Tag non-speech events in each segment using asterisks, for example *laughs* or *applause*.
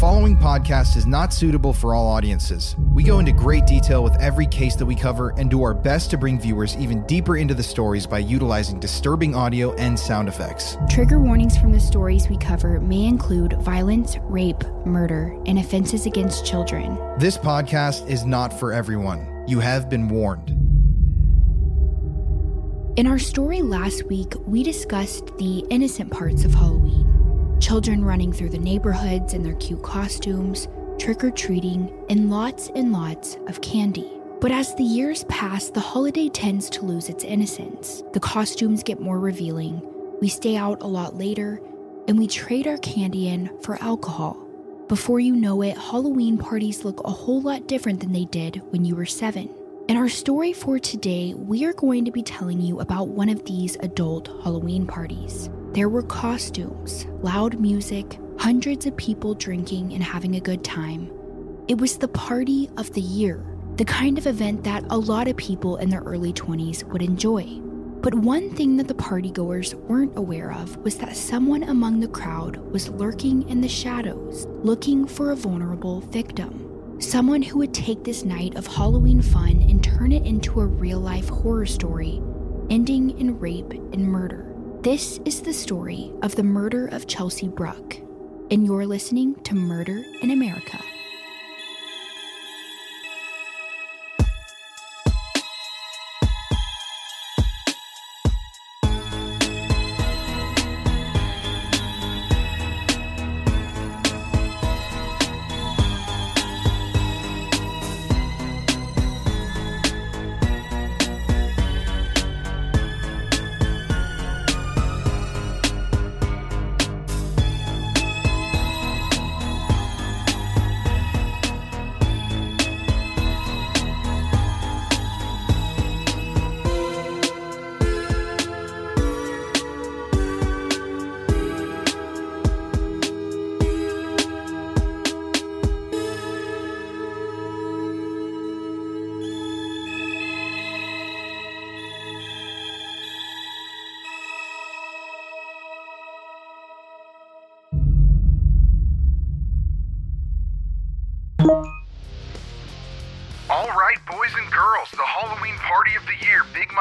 following podcast is not suitable for all audiences. We go into great detail with every case that we cover and do our best to bring viewers even deeper into the stories by utilizing disturbing audio and sound effects. Trigger warnings from the stories we cover may include violence, rape, murder, and offenses against children. This podcast is not for everyone. You have been warned. In our story last week, we discussed the innocent parts of Halloween children running through the neighborhoods in their cute costumes, trick or treating, and lots and lots of candy. But as the years pass, the holiday tends to lose its innocence. The costumes get more revealing, we stay out a lot later, and we trade our candy in for alcohol. Before you know it, Halloween parties look a whole lot different than they did when you were seven. In our story for today, we are going to be telling you about one of these adult Halloween parties. There were costumes, loud music, hundreds of people drinking and having a good time. It was the party of the year, the kind of event that a lot of people in their early 20s would enjoy. But one thing that the partygoers weren't aware of was that someone among the crowd was lurking in the shadows, looking for a vulnerable victim. Someone who would take this night of Halloween fun and turn it into a real life horror story, ending in rape and murder. This is the story of the murder of Chelsea Bruck, and you're listening to Murder in America.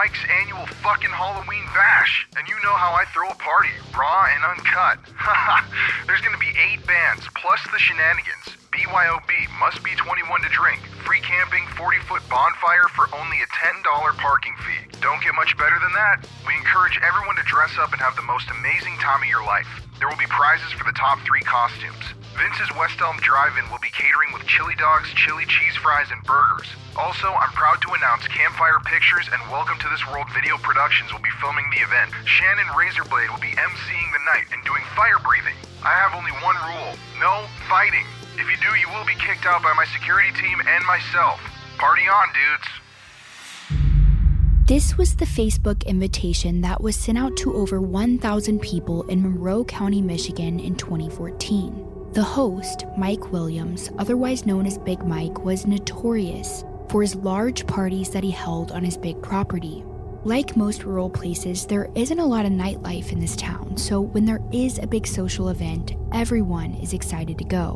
Mike's annual fucking Halloween bash. And you know how I throw a party, raw and uncut. *laughs* There's gonna be eight bands, plus the shenanigans. BYOB, must be 21 to drink. Free camping, 40 foot bonfire for only a $10 parking fee. Don't get much better than that. We encourage everyone to dress up and have the most amazing time of your life. There will be prizes for the top three costumes. Vince's West Elm Drive-In will be catering with chili dogs, chili cheese fries, and burgers. Also, I'm proud to announce Campfire Pictures and Welcome to This World Video Productions will be filming the event. Shannon Razorblade will be emceeing the night and doing fire breathing. I have only one rule: no fighting. If you do, you will be kicked out by my security team and myself. Party on, dudes. This was the Facebook invitation that was sent out to over 1,000 people in Monroe County, Michigan in 2014. The host, Mike Williams, otherwise known as Big Mike, was notorious for his large parties that he held on his big property. Like most rural places, there isn't a lot of nightlife in this town, so when there is a big social event, everyone is excited to go.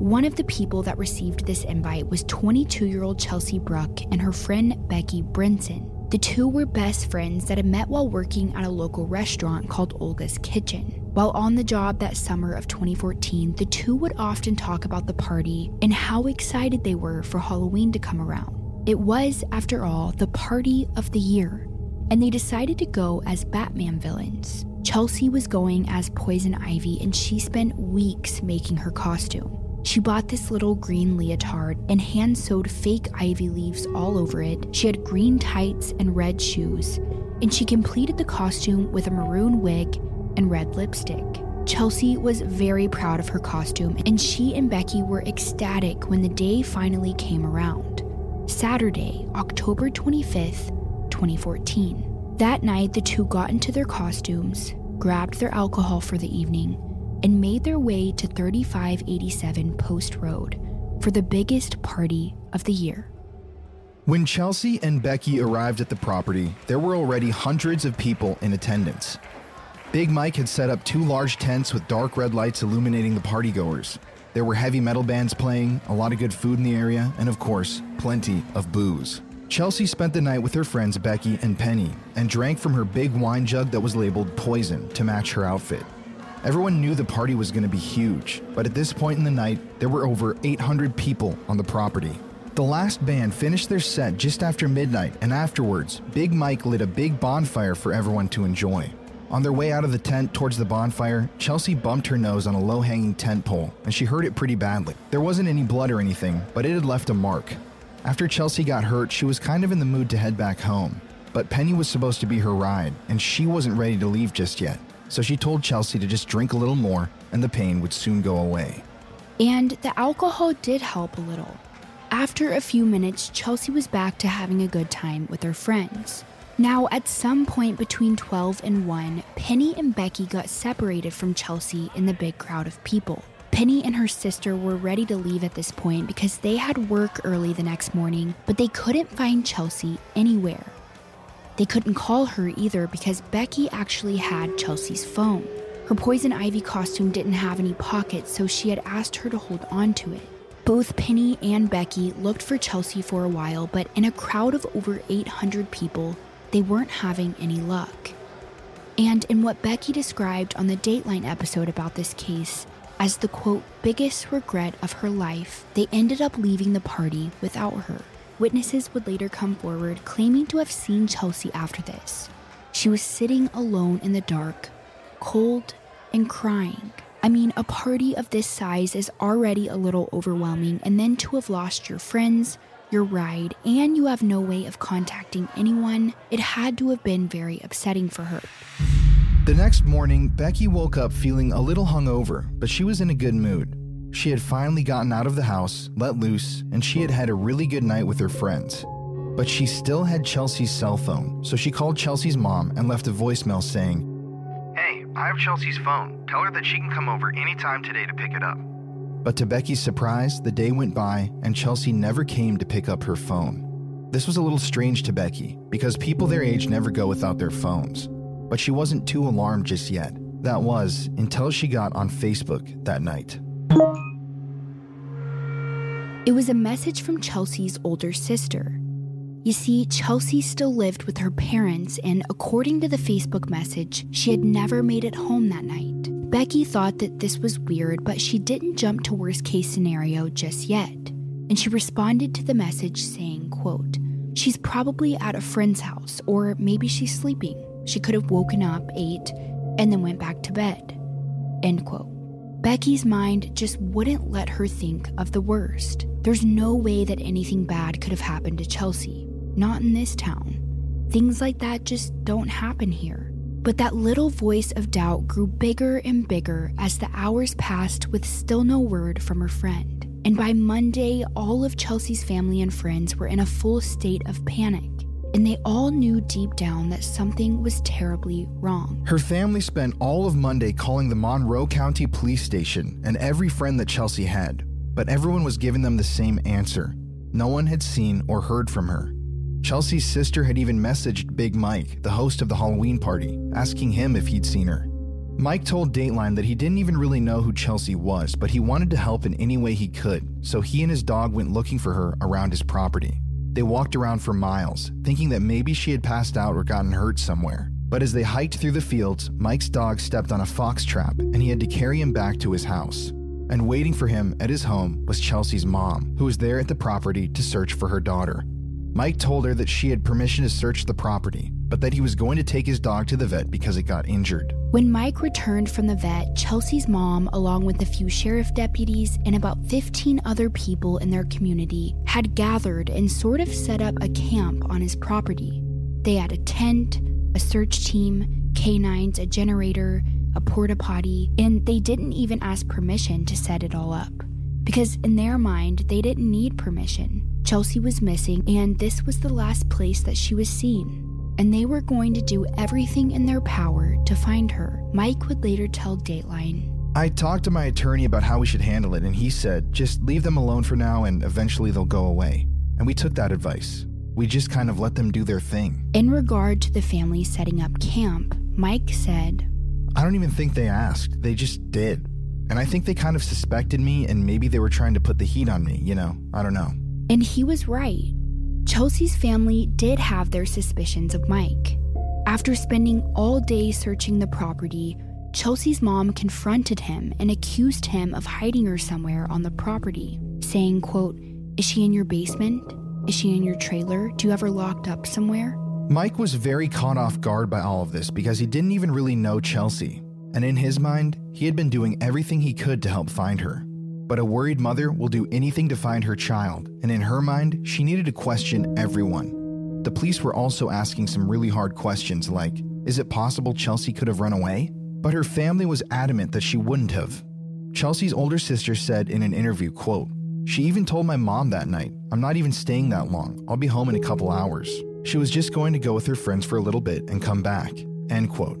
One of the people that received this invite was 22 year old Chelsea Bruck and her friend Becky Brinson. The two were best friends that had met while working at a local restaurant called Olga's Kitchen. While on the job that summer of 2014, the two would often talk about the party and how excited they were for Halloween to come around. It was, after all, the party of the year, and they decided to go as Batman villains. Chelsea was going as Poison Ivy, and she spent weeks making her costume. She bought this little green leotard and hand sewed fake ivy leaves all over it. She had green tights and red shoes, and she completed the costume with a maroon wig and red lipstick. Chelsea was very proud of her costume, and she and Becky were ecstatic when the day finally came around. Saturday, October 25th, 2014. That night, the two got into their costumes, grabbed their alcohol for the evening, and made their way to 3587 Post Road for the biggest party of the year. When Chelsea and Becky arrived at the property, there were already hundreds of people in attendance. Big Mike had set up two large tents with dark red lights illuminating the partygoers. There were heavy metal bands playing, a lot of good food in the area, and of course, plenty of booze. Chelsea spent the night with her friends Becky and Penny and drank from her big wine jug that was labeled poison to match her outfit. Everyone knew the party was going to be huge, but at this point in the night, there were over 800 people on the property. The last band finished their set just after midnight, and afterwards, Big Mike lit a big bonfire for everyone to enjoy. On their way out of the tent towards the bonfire, Chelsea bumped her nose on a low hanging tent pole, and she hurt it pretty badly. There wasn't any blood or anything, but it had left a mark. After Chelsea got hurt, she was kind of in the mood to head back home. But Penny was supposed to be her ride, and she wasn't ready to leave just yet. So she told Chelsea to just drink a little more, and the pain would soon go away. And the alcohol did help a little. After a few minutes, Chelsea was back to having a good time with her friends. Now, at some point between 12 and 1, Penny and Becky got separated from Chelsea in the big crowd of people. Penny and her sister were ready to leave at this point because they had work early the next morning, but they couldn't find Chelsea anywhere. They couldn't call her either because Becky actually had Chelsea's phone. Her poison ivy costume didn't have any pockets, so she had asked her to hold on to it. Both Penny and Becky looked for Chelsea for a while, but in a crowd of over 800 people, they weren't having any luck. And in what Becky described on the Dateline episode about this case as the quote, biggest regret of her life, they ended up leaving the party without her. Witnesses would later come forward claiming to have seen Chelsea after this. She was sitting alone in the dark, cold and crying. I mean, a party of this size is already a little overwhelming, and then to have lost your friends, your ride, and you have no way of contacting anyone, it had to have been very upsetting for her. The next morning, Becky woke up feeling a little hungover, but she was in a good mood. She had finally gotten out of the house, let loose, and she had had a really good night with her friends. But she still had Chelsea's cell phone, so she called Chelsea's mom and left a voicemail saying, Hey, I have Chelsea's phone. Tell her that she can come over anytime today to pick it up. But to Becky's surprise, the day went by and Chelsea never came to pick up her phone. This was a little strange to Becky because people their age never go without their phones. But she wasn't too alarmed just yet. That was until she got on Facebook that night. It was a message from Chelsea's older sister. You see, Chelsea still lived with her parents, and according to the Facebook message, she had never made it home that night. Becky thought that this was weird, but she didn't jump to worst case scenario just yet. And she responded to the message saying, quote, She's probably at a friend's house, or maybe she's sleeping. She could have woken up, ate, and then went back to bed. End quote. Becky's mind just wouldn't let her think of the worst. There's no way that anything bad could have happened to Chelsea. Not in this town. Things like that just don't happen here. But that little voice of doubt grew bigger and bigger as the hours passed with still no word from her friend. And by Monday, all of Chelsea's family and friends were in a full state of panic. And they all knew deep down that something was terribly wrong. Her family spent all of Monday calling the Monroe County Police Station and every friend that Chelsea had, but everyone was giving them the same answer. No one had seen or heard from her. Chelsea's sister had even messaged Big Mike, the host of the Halloween party, asking him if he'd seen her. Mike told Dateline that he didn't even really know who Chelsea was, but he wanted to help in any way he could, so he and his dog went looking for her around his property. They walked around for miles, thinking that maybe she had passed out or gotten hurt somewhere. But as they hiked through the fields, Mike's dog stepped on a fox trap and he had to carry him back to his house. And waiting for him at his home was Chelsea's mom, who was there at the property to search for her daughter. Mike told her that she had permission to search the property, but that he was going to take his dog to the vet because it got injured. When Mike returned from the vet, Chelsea's mom, along with a few sheriff deputies and about 15 other people in their community, had gathered and sort of set up a camp on his property. They had a tent, a search team, canines, a generator, a porta potty, and they didn't even ask permission to set it all up. Because in their mind, they didn't need permission. Chelsea was missing, and this was the last place that she was seen. And they were going to do everything in their power to find her. Mike would later tell Dateline. I talked to my attorney about how we should handle it, and he said, just leave them alone for now and eventually they'll go away. And we took that advice. We just kind of let them do their thing. In regard to the family setting up camp, Mike said, I don't even think they asked, they just did. And I think they kind of suspected me and maybe they were trying to put the heat on me, you know? I don't know. And he was right. Chelsea's family did have their suspicions of Mike. After spending all day searching the property, Chelsea's mom confronted him and accused him of hiding her somewhere on the property, saying, quote, "Is she in your basement? Is she in your trailer? Do you have her locked up somewhere?" Mike was very caught off guard by all of this because he didn't even really know Chelsea. And in his mind, he had been doing everything he could to help find her. But a worried mother will do anything to find her child, and in her mind, she needed to question everyone. The police were also asking some really hard questions like Is it possible Chelsea could have run away? But her family was adamant that she wouldn't have. Chelsea's older sister said in an interview, quote, She even told my mom that night, I'm not even staying that long. I'll be home in a couple hours. She was just going to go with her friends for a little bit and come back. End quote.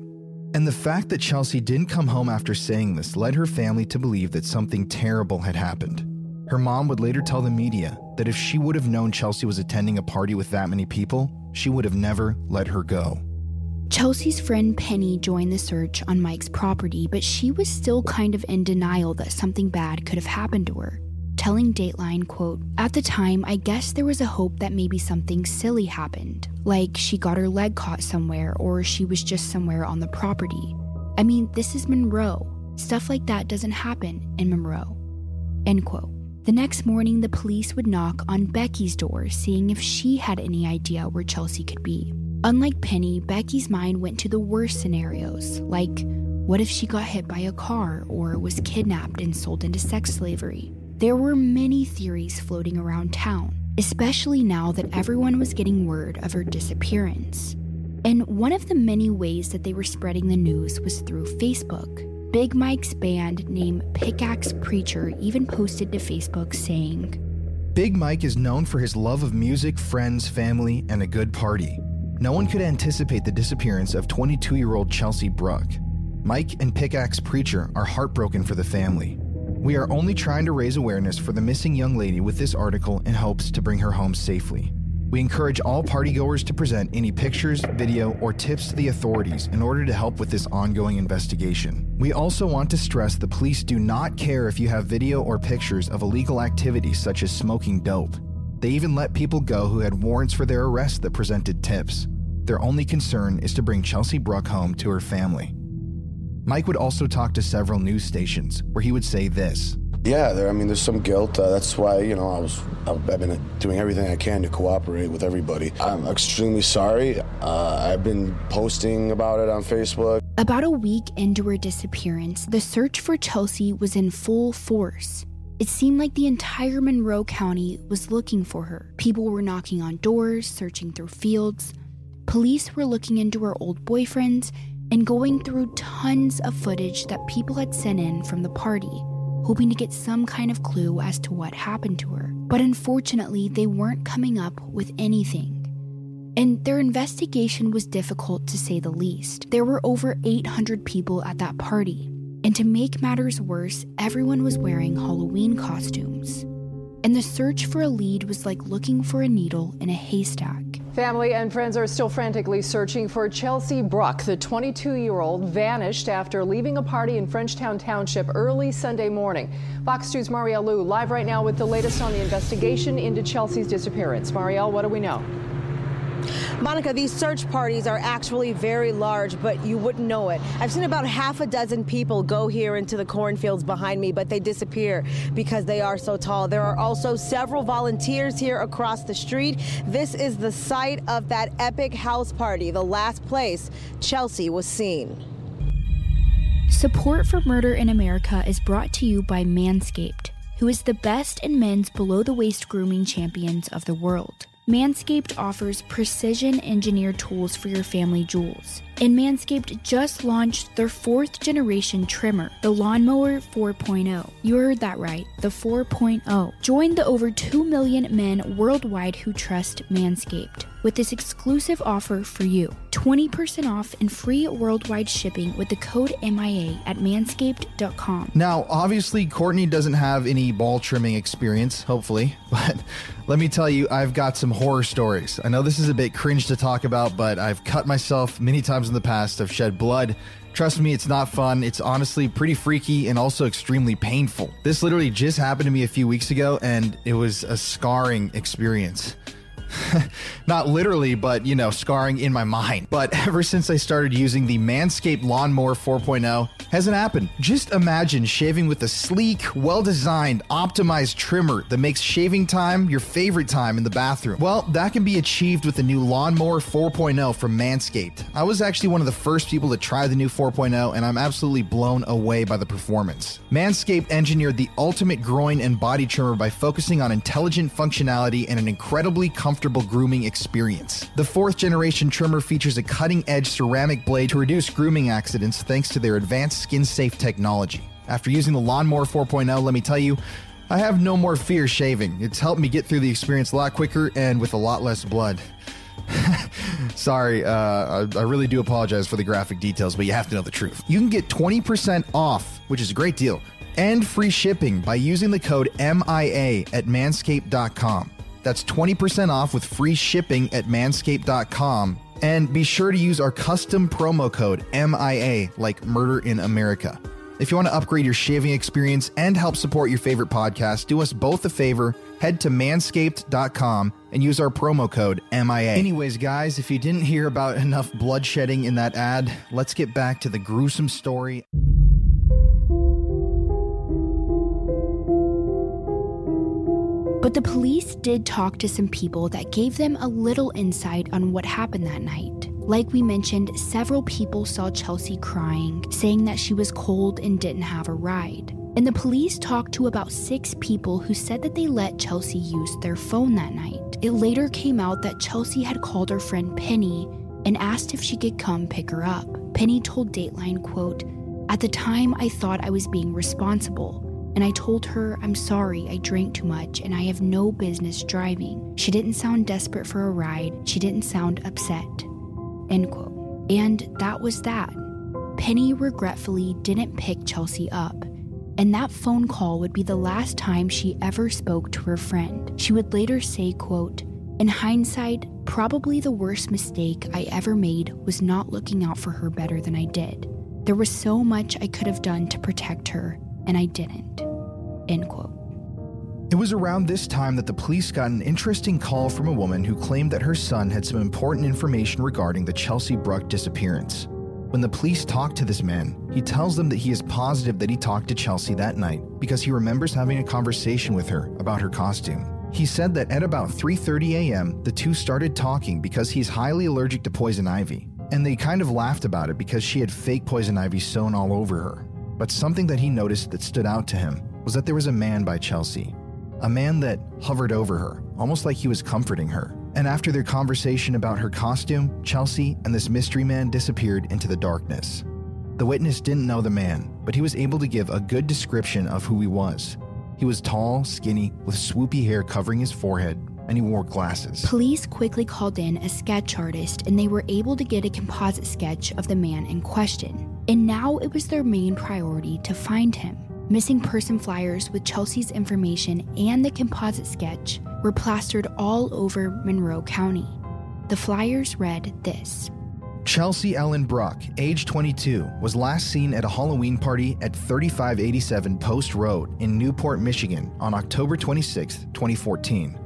And the fact that Chelsea didn't come home after saying this led her family to believe that something terrible had happened. Her mom would later tell the media that if she would have known Chelsea was attending a party with that many people, she would have never let her go. Chelsea's friend Penny joined the search on Mike's property, but she was still kind of in denial that something bad could have happened to her, telling Dateline, quote, "At the time, I guess there was a hope that maybe something silly happened, like she got her leg caught somewhere or she was just somewhere on the property. I mean, this is Monroe. Stuff like that doesn't happen in Monroe." End quote. The next morning, the police would knock on Becky's door, seeing if she had any idea where Chelsea could be. Unlike Penny, Becky's mind went to the worst scenarios, like what if she got hit by a car or was kidnapped and sold into sex slavery? There were many theories floating around town, especially now that everyone was getting word of her disappearance. And one of the many ways that they were spreading the news was through Facebook. Big Mike's band named Pickaxe Preacher even posted to Facebook saying, Big Mike is known for his love of music, friends, family, and a good party. No one could anticipate the disappearance of 22 year old Chelsea Bruck. Mike and Pickaxe Preacher are heartbroken for the family. We are only trying to raise awareness for the missing young lady with this article in hopes to bring her home safely. We encourage all partygoers to present any pictures, video, or tips to the authorities in order to help with this ongoing investigation. We also want to stress the police do not care if you have video or pictures of illegal activities such as smoking dope. They even let people go who had warrants for their arrest that presented tips. Their only concern is to bring Chelsea Bruck home to her family. Mike would also talk to several news stations where he would say this Yeah, there, I mean, there's some guilt. Uh, that's why, you know, I was, I've been doing everything I can to cooperate with everybody. I'm extremely sorry. Uh, I've been posting about it on Facebook. About a week into her disappearance, the search for Chelsea was in full force. It seemed like the entire Monroe County was looking for her. People were knocking on doors, searching through fields. Police were looking into her old boyfriends and going through tons of footage that people had sent in from the party, hoping to get some kind of clue as to what happened to her. But unfortunately, they weren't coming up with anything. And their investigation was difficult to say the least. There were over 800 people at that party. And to make matters worse, everyone was wearing Halloween costumes. And the search for a lead was like looking for a needle in a haystack. Family and friends are still frantically searching for Chelsea Bruck. The 22 year old vanished after leaving a party in Frenchtown Township early Sunday morning. Fox 2's Marielle Lou live right now with the latest on the investigation into Chelsea's disappearance. Marielle, what do we know? Monica, these search parties are actually very large, but you wouldn't know it. I've seen about half a dozen people go here into the cornfields behind me, but they disappear because they are so tall. There are also several volunteers here across the street. This is the site of that epic house party, the last place Chelsea was seen. Support for Murder in America is brought to you by Manscaped, who is the best in men's below the waist grooming champions of the world. Manscaped offers precision engineered tools for your family jewels. And Manscaped just launched their fourth generation trimmer, the Lawnmower 4.0. You heard that right, the 4.0. Join the over 2 million men worldwide who trust Manscaped with this exclusive offer for you 20% off and free worldwide shipping with the code MIA at manscaped.com. Now, obviously, Courtney doesn't have any ball trimming experience, hopefully, *laughs* but let me tell you, I've got some horror stories. I know this is a bit cringe to talk about, but I've cut myself many times in the past. I've shed blood, Trust me, it's not fun. It's honestly pretty freaky and also extremely painful. This literally just happened to me a few weeks ago, and it was a scarring experience. *laughs* Not literally, but you know, scarring in my mind. But *laughs* ever since I started using the Manscaped Lawnmower 4.0, hasn't happened. Just imagine shaving with a sleek, well designed, optimized trimmer that makes shaving time your favorite time in the bathroom. Well, that can be achieved with the new Lawnmower 4.0 from Manscaped. I was actually one of the first people to try the new 4.0, and I'm absolutely blown away by the performance. Manscaped engineered the ultimate groin and body trimmer by focusing on intelligent functionality and an incredibly comfortable grooming experience. The fourth generation trimmer features a cutting edge ceramic blade to reduce grooming accidents thanks to their advanced skin safe technology. After using the Lawnmower 4.0, let me tell you, I have no more fear shaving. It's helped me get through the experience a lot quicker and with a lot less blood. *laughs* Sorry, uh, I, I really do apologize for the graphic details, but you have to know the truth. You can get 20% off, which is a great deal, and free shipping by using the code MIA at manscaped.com. That's 20% off with free shipping at manscaped.com. And be sure to use our custom promo code MIA, like Murder in America. If you want to upgrade your shaving experience and help support your favorite podcast, do us both a favor. Head to manscaped.com and use our promo code MIA. Anyways, guys, if you didn't hear about enough bloodshedding in that ad, let's get back to the gruesome story. But the police did talk to some people that gave them a little insight on what happened that night. Like we mentioned, several people saw Chelsea crying, saying that she was cold and didn't have a ride. And the police talked to about six people who said that they let Chelsea use their phone that night. It later came out that Chelsea had called her friend Penny and asked if she could come pick her up. Penny told Dateline, quote, At the time I thought I was being responsible and I told her, I'm sorry, I drank too much and I have no business driving. She didn't sound desperate for a ride, she didn't sound upset. End quote. And that was that. Penny regretfully didn't pick Chelsea up, and that phone call would be the last time she ever spoke to her friend. She would later say, quote, in hindsight, probably the worst mistake I ever made was not looking out for her better than I did. There was so much I could have done to protect her, and I didn't. End quote. It was around this time that the police got an interesting call from a woman who claimed that her son had some important information regarding the Chelsea Bruck disappearance. When the police talked to this man, he tells them that he is positive that he talked to Chelsea that night because he remembers having a conversation with her about her costume. He said that at about 3:30 a.m., the two started talking because he's highly allergic to poison ivy, and they kind of laughed about it because she had fake poison ivy sewn all over her. But something that he noticed that stood out to him was that there was a man by Chelsea, a man that hovered over her, almost like he was comforting her. And after their conversation about her costume, Chelsea and this mystery man disappeared into the darkness. The witness didn't know the man, but he was able to give a good description of who he was. He was tall, skinny, with swoopy hair covering his forehead, and he wore glasses. Police quickly called in a sketch artist and they were able to get a composite sketch of the man in question. And now it was their main priority to find him. Missing person flyers with Chelsea's information and the composite sketch were plastered all over Monroe County. The flyers read this Chelsea Ellen Bruck, age 22, was last seen at a Halloween party at 3587 Post Road in Newport, Michigan on October 26, 2014.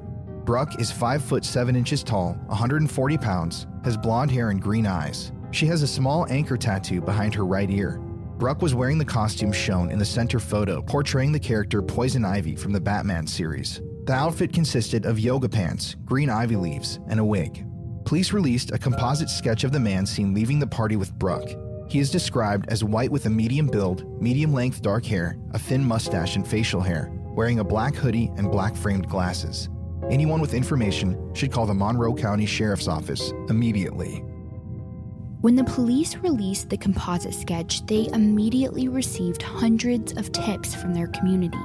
Bruck is 5 foot 7 inches tall, 140 pounds, has blonde hair and green eyes. She has a small anchor tattoo behind her right ear. Bruck was wearing the costume shown in the center photo, portraying the character Poison Ivy from the Batman series. The outfit consisted of yoga pants, green ivy leaves, and a wig. Police released a composite sketch of the man seen leaving the party with Bruck. He is described as white with a medium build, medium length dark hair, a thin mustache, and facial hair, wearing a black hoodie and black framed glasses. Anyone with information should call the Monroe County Sheriff's Office immediately. When the police released the composite sketch, they immediately received hundreds of tips from their community.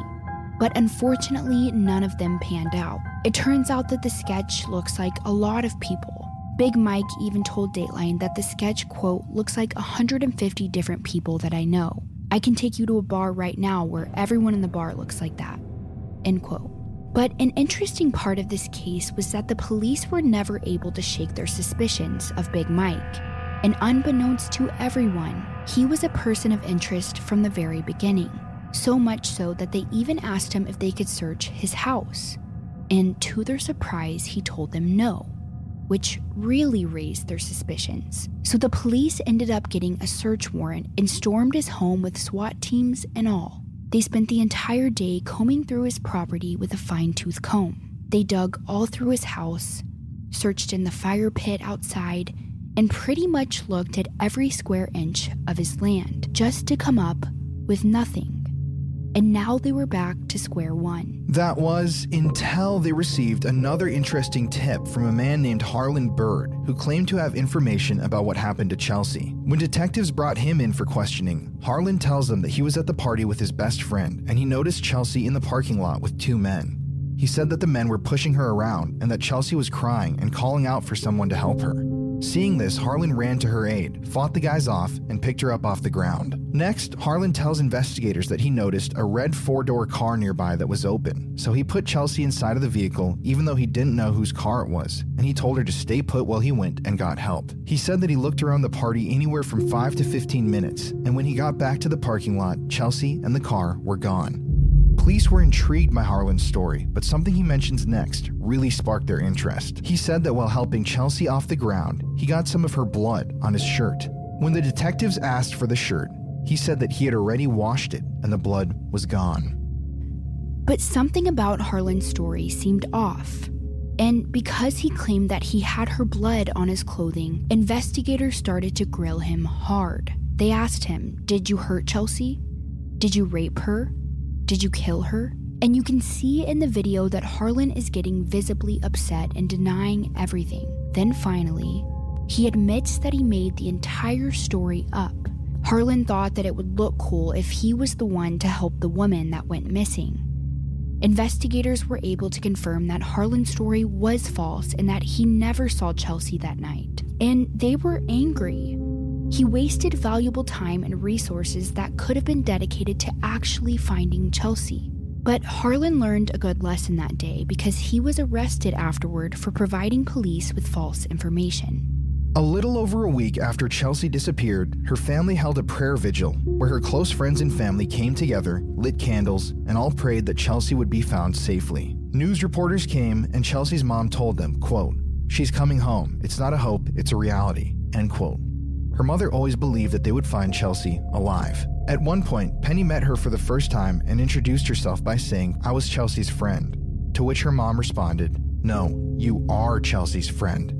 But unfortunately, none of them panned out. It turns out that the sketch looks like a lot of people. Big Mike even told Dateline that the sketch, quote, looks like 150 different people that I know. I can take you to a bar right now where everyone in the bar looks like that, end quote. But an interesting part of this case was that the police were never able to shake their suspicions of Big Mike. And unbeknownst to everyone, he was a person of interest from the very beginning. So much so that they even asked him if they could search his house. And to their surprise, he told them no, which really raised their suspicions. So the police ended up getting a search warrant and stormed his home with SWAT teams and all. They spent the entire day combing through his property with a fine tooth comb. They dug all through his house, searched in the fire pit outside, and pretty much looked at every square inch of his land just to come up with nothing. And now they were back to square one. That was until they received another interesting tip from a man named Harlan Bird, who claimed to have information about what happened to Chelsea. When detectives brought him in for questioning, Harlan tells them that he was at the party with his best friend and he noticed Chelsea in the parking lot with two men. He said that the men were pushing her around and that Chelsea was crying and calling out for someone to help her. Seeing this, Harlan ran to her aid, fought the guys off, and picked her up off the ground. Next, Harlan tells investigators that he noticed a red four door car nearby that was open, so he put Chelsea inside of the vehicle even though he didn't know whose car it was, and he told her to stay put while he went and got help. He said that he looked around the party anywhere from 5 to 15 minutes, and when he got back to the parking lot, Chelsea and the car were gone. Police were intrigued by Harlan's story, but something he mentions next really sparked their interest. He said that while helping Chelsea off the ground, he got some of her blood on his shirt. When the detectives asked for the shirt, he said that he had already washed it and the blood was gone. But something about Harlan's story seemed off. And because he claimed that he had her blood on his clothing, investigators started to grill him hard. They asked him, Did you hurt Chelsea? Did you rape her? Did you kill her? And you can see in the video that Harlan is getting visibly upset and denying everything. Then finally, he admits that he made the entire story up. Harlan thought that it would look cool if he was the one to help the woman that went missing. Investigators were able to confirm that Harlan's story was false and that he never saw Chelsea that night. And they were angry. He wasted valuable time and resources that could have been dedicated to actually finding Chelsea. But Harlan learned a good lesson that day because he was arrested afterward for providing police with false information. A little over a week after Chelsea disappeared, her family held a prayer vigil where her close friends and family came together, lit candles, and all prayed that Chelsea would be found safely. News reporters came and Chelsea's mom told them, quote, "She's coming home. It's not a hope, it's a reality." End quote. Her mother always believed that they would find Chelsea alive. At one point, Penny met her for the first time and introduced herself by saying, I was Chelsea's friend. To which her mom responded, No, you are Chelsea's friend.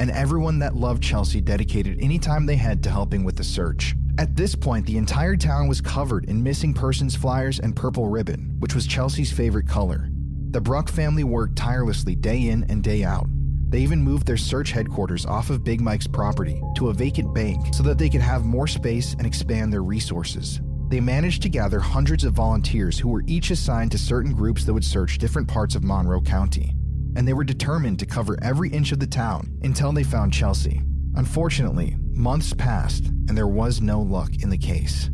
And everyone that loved Chelsea dedicated any time they had to helping with the search. At this point, the entire town was covered in missing persons flyers and purple ribbon, which was Chelsea's favorite color. The Bruck family worked tirelessly day in and day out, they even moved their search headquarters off of Big Mike's property to a vacant bank so that they could have more space and expand their resources. They managed to gather hundreds of volunteers who were each assigned to certain groups that would search different parts of Monroe County. And they were determined to cover every inch of the town until they found Chelsea. Unfortunately, months passed and there was no luck in the case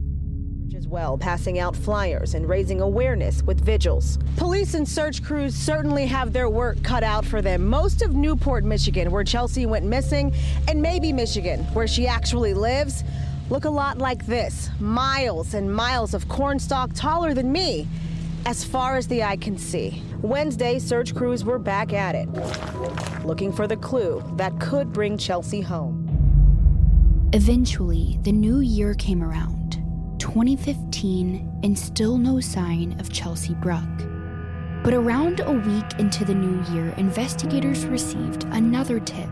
well, passing out flyers and raising awareness with vigils. Police and search crews certainly have their work cut out for them. Most of Newport, Michigan, where Chelsea went missing, and Maybee Michigan, where she actually lives, look a lot like this miles and miles of cornstalk taller than me, as far as the eye can see. Wednesday, search crews were back at it, looking for the clue that could bring Chelsea home. Eventually, the new year came around. 2015 and still no sign of Chelsea Bruck. But around a week into the new year, investigators received another tip.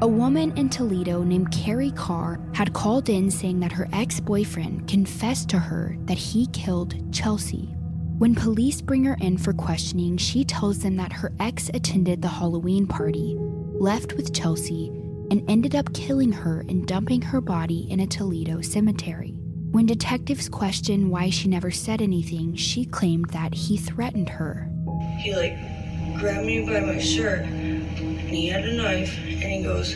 A woman in Toledo named Carrie Carr had called in saying that her ex boyfriend confessed to her that he killed Chelsea. When police bring her in for questioning, she tells them that her ex attended the Halloween party, left with Chelsea, and ended up killing her and dumping her body in a Toledo cemetery. When detectives questioned why she never said anything, she claimed that he threatened her. He like grabbed me by my shirt and he had a knife and he goes,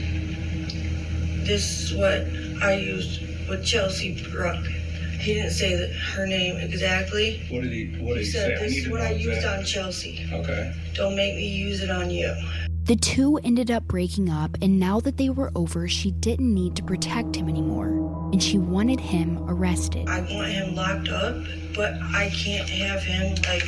This is what I used with Chelsea Bruck. He didn't say that her name exactly. What did he what did he, he said, say? This is what I used on Chelsea. Okay. Don't make me use it on you. The two ended up breaking up, and now that they were over, she didn't need to protect him anymore, and she wanted him arrested. I want him locked up, but I can't have him like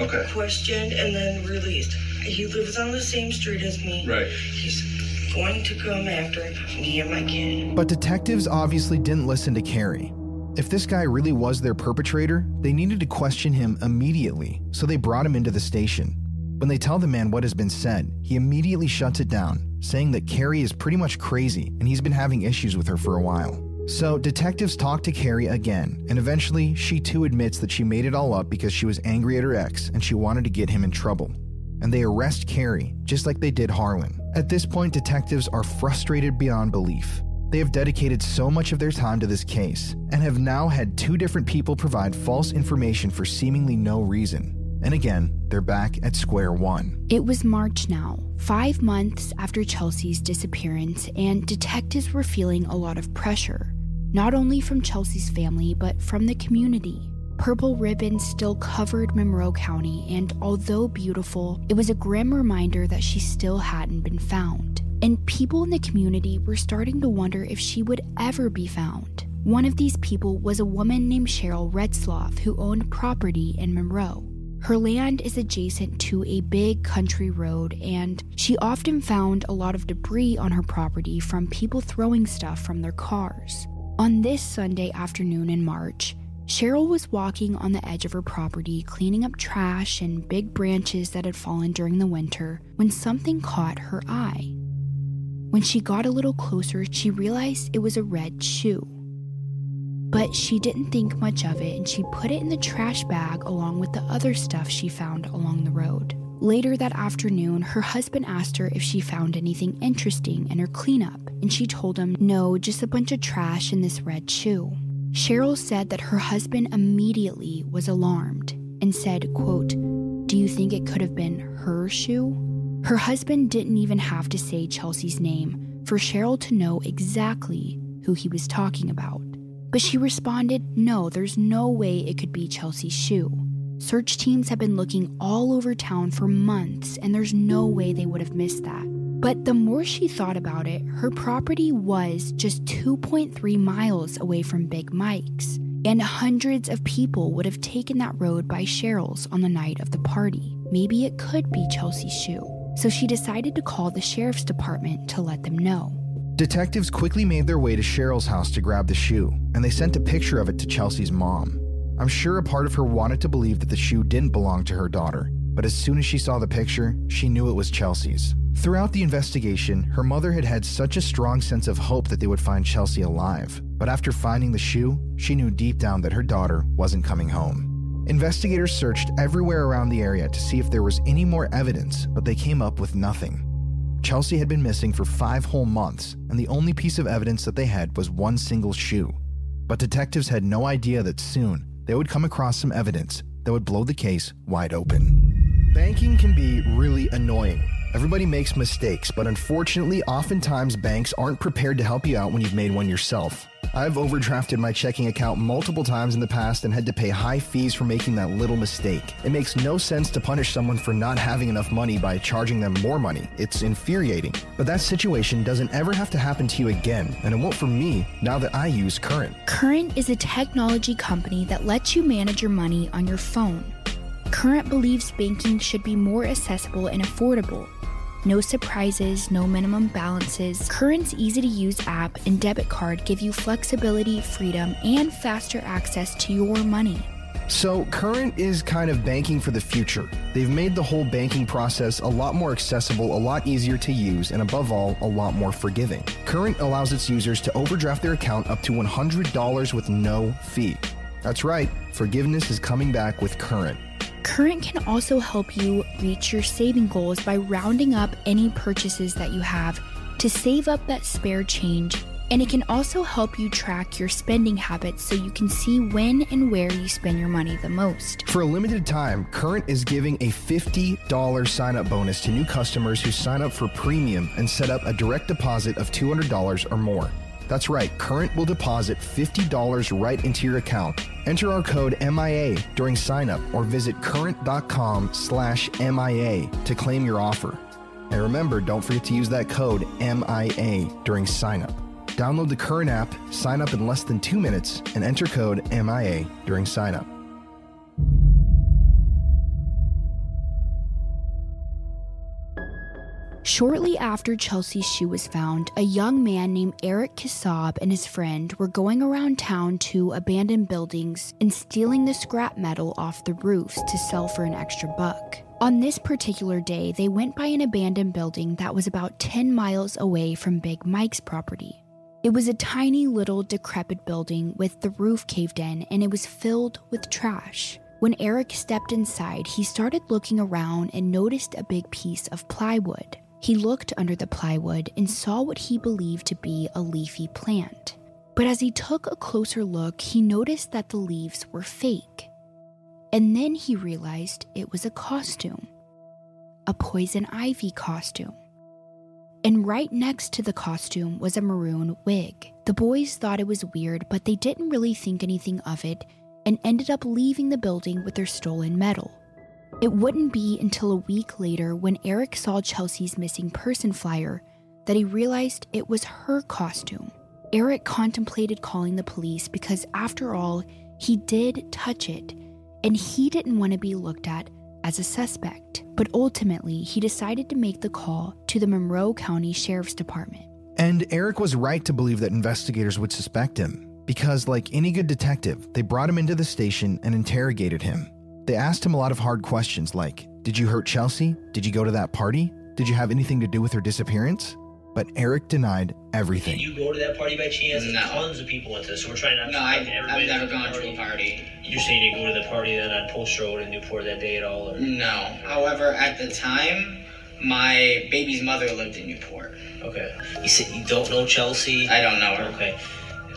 Okay. questioned and then released. He lives on the same street as me. Right. He's going to come after me and my kid. But detectives obviously didn't listen to Carrie. If this guy really was their perpetrator, they needed to question him immediately, so they brought him into the station. When they tell the man what has been said, he immediately shuts it down, saying that Carrie is pretty much crazy and he's been having issues with her for a while. So, detectives talk to Carrie again, and eventually she too admits that she made it all up because she was angry at her ex and she wanted to get him in trouble. And they arrest Carrie, just like they did Harlan. At this point, detectives are frustrated beyond belief. They have dedicated so much of their time to this case and have now had two different people provide false information for seemingly no reason. And again, they're back at square one. It was March now, five months after Chelsea's disappearance, and detectives were feeling a lot of pressure, not only from Chelsea's family, but from the community. Purple ribbons still covered Monroe County, and although beautiful, it was a grim reminder that she still hadn't been found. And people in the community were starting to wonder if she would ever be found. One of these people was a woman named Cheryl Redsloff who owned property in Monroe. Her land is adjacent to a big country road, and she often found a lot of debris on her property from people throwing stuff from their cars. On this Sunday afternoon in March, Cheryl was walking on the edge of her property, cleaning up trash and big branches that had fallen during the winter, when something caught her eye. When she got a little closer, she realized it was a red shoe. But she didn't think much of it and she put it in the trash bag along with the other stuff she found along the road. Later that afternoon, her husband asked her if she found anything interesting in her cleanup, and she told him, no, just a bunch of trash and this red shoe. Cheryl said that her husband immediately was alarmed and said, quote, Do you think it could have been her shoe? Her husband didn't even have to say Chelsea's name for Cheryl to know exactly who he was talking about. But she responded, No, there's no way it could be Chelsea's shoe. Search teams have been looking all over town for months, and there's no way they would have missed that. But the more she thought about it, her property was just 2.3 miles away from Big Mike's, and hundreds of people would have taken that road by Cheryl's on the night of the party. Maybe it could be Chelsea's shoe. So she decided to call the sheriff's department to let them know. Detectives quickly made their way to Cheryl's house to grab the shoe, and they sent a picture of it to Chelsea's mom. I'm sure a part of her wanted to believe that the shoe didn't belong to her daughter, but as soon as she saw the picture, she knew it was Chelsea's. Throughout the investigation, her mother had had such a strong sense of hope that they would find Chelsea alive, but after finding the shoe, she knew deep down that her daughter wasn't coming home. Investigators searched everywhere around the area to see if there was any more evidence, but they came up with nothing. Chelsea had been missing for five whole months, and the only piece of evidence that they had was one single shoe. But detectives had no idea that soon they would come across some evidence that would blow the case wide open. Banking can be really annoying. Everybody makes mistakes, but unfortunately, oftentimes banks aren't prepared to help you out when you've made one yourself. I've overdrafted my checking account multiple times in the past and had to pay high fees for making that little mistake. It makes no sense to punish someone for not having enough money by charging them more money. It's infuriating. But that situation doesn't ever have to happen to you again, and it won't for me now that I use Current. Current is a technology company that lets you manage your money on your phone. Current believes banking should be more accessible and affordable. No surprises, no minimum balances. Current's easy to use app and debit card give you flexibility, freedom, and faster access to your money. So, Current is kind of banking for the future. They've made the whole banking process a lot more accessible, a lot easier to use, and above all, a lot more forgiving. Current allows its users to overdraft their account up to $100 with no fee. That's right, forgiveness is coming back with Current. Current can also help you reach your saving goals by rounding up any purchases that you have to save up that spare change. And it can also help you track your spending habits so you can see when and where you spend your money the most. For a limited time, Current is giving a $50 sign up bonus to new customers who sign up for premium and set up a direct deposit of $200 or more. That's right, Current will deposit $50 right into your account. Enter our code MIA during sign up or visit current.com slash MIA to claim your offer. And remember, don't forget to use that code MIA during sign up. Download the current app, sign up in less than two minutes, and enter code MIA during sign Shortly after Chelsea's shoe was found, a young man named Eric Kassab and his friend were going around town to abandoned buildings and stealing the scrap metal off the roofs to sell for an extra buck. On this particular day, they went by an abandoned building that was about 10 miles away from Big Mike's property. It was a tiny little decrepit building with the roof caved in and it was filled with trash. When Eric stepped inside, he started looking around and noticed a big piece of plywood. He looked under the plywood and saw what he believed to be a leafy plant. But as he took a closer look, he noticed that the leaves were fake. And then he realized it was a costume a poison ivy costume. And right next to the costume was a maroon wig. The boys thought it was weird, but they didn't really think anything of it and ended up leaving the building with their stolen metal. It wouldn't be until a week later when Eric saw Chelsea's missing person flyer that he realized it was her costume. Eric contemplated calling the police because, after all, he did touch it, and he didn't want to be looked at as a suspect. But ultimately, he decided to make the call to the Monroe County Sheriff's Department. And Eric was right to believe that investigators would suspect him, because, like any good detective, they brought him into the station and interrogated him. They asked him a lot of hard questions like Did you hurt Chelsea? Did you go to that party? Did you have anything to do with her disappearance? But Eric denied everything. Did you go to that party by chance? No. Tons of people went to this, so we're trying not No, to I, talk to everybody I've never at the gone to a party. You're saying you go to the party then on Post Road in Newport that day at all? Or? No. However, at the time, my baby's mother lived in Newport. Okay. You said you don't know Chelsea? I don't know her. Okay.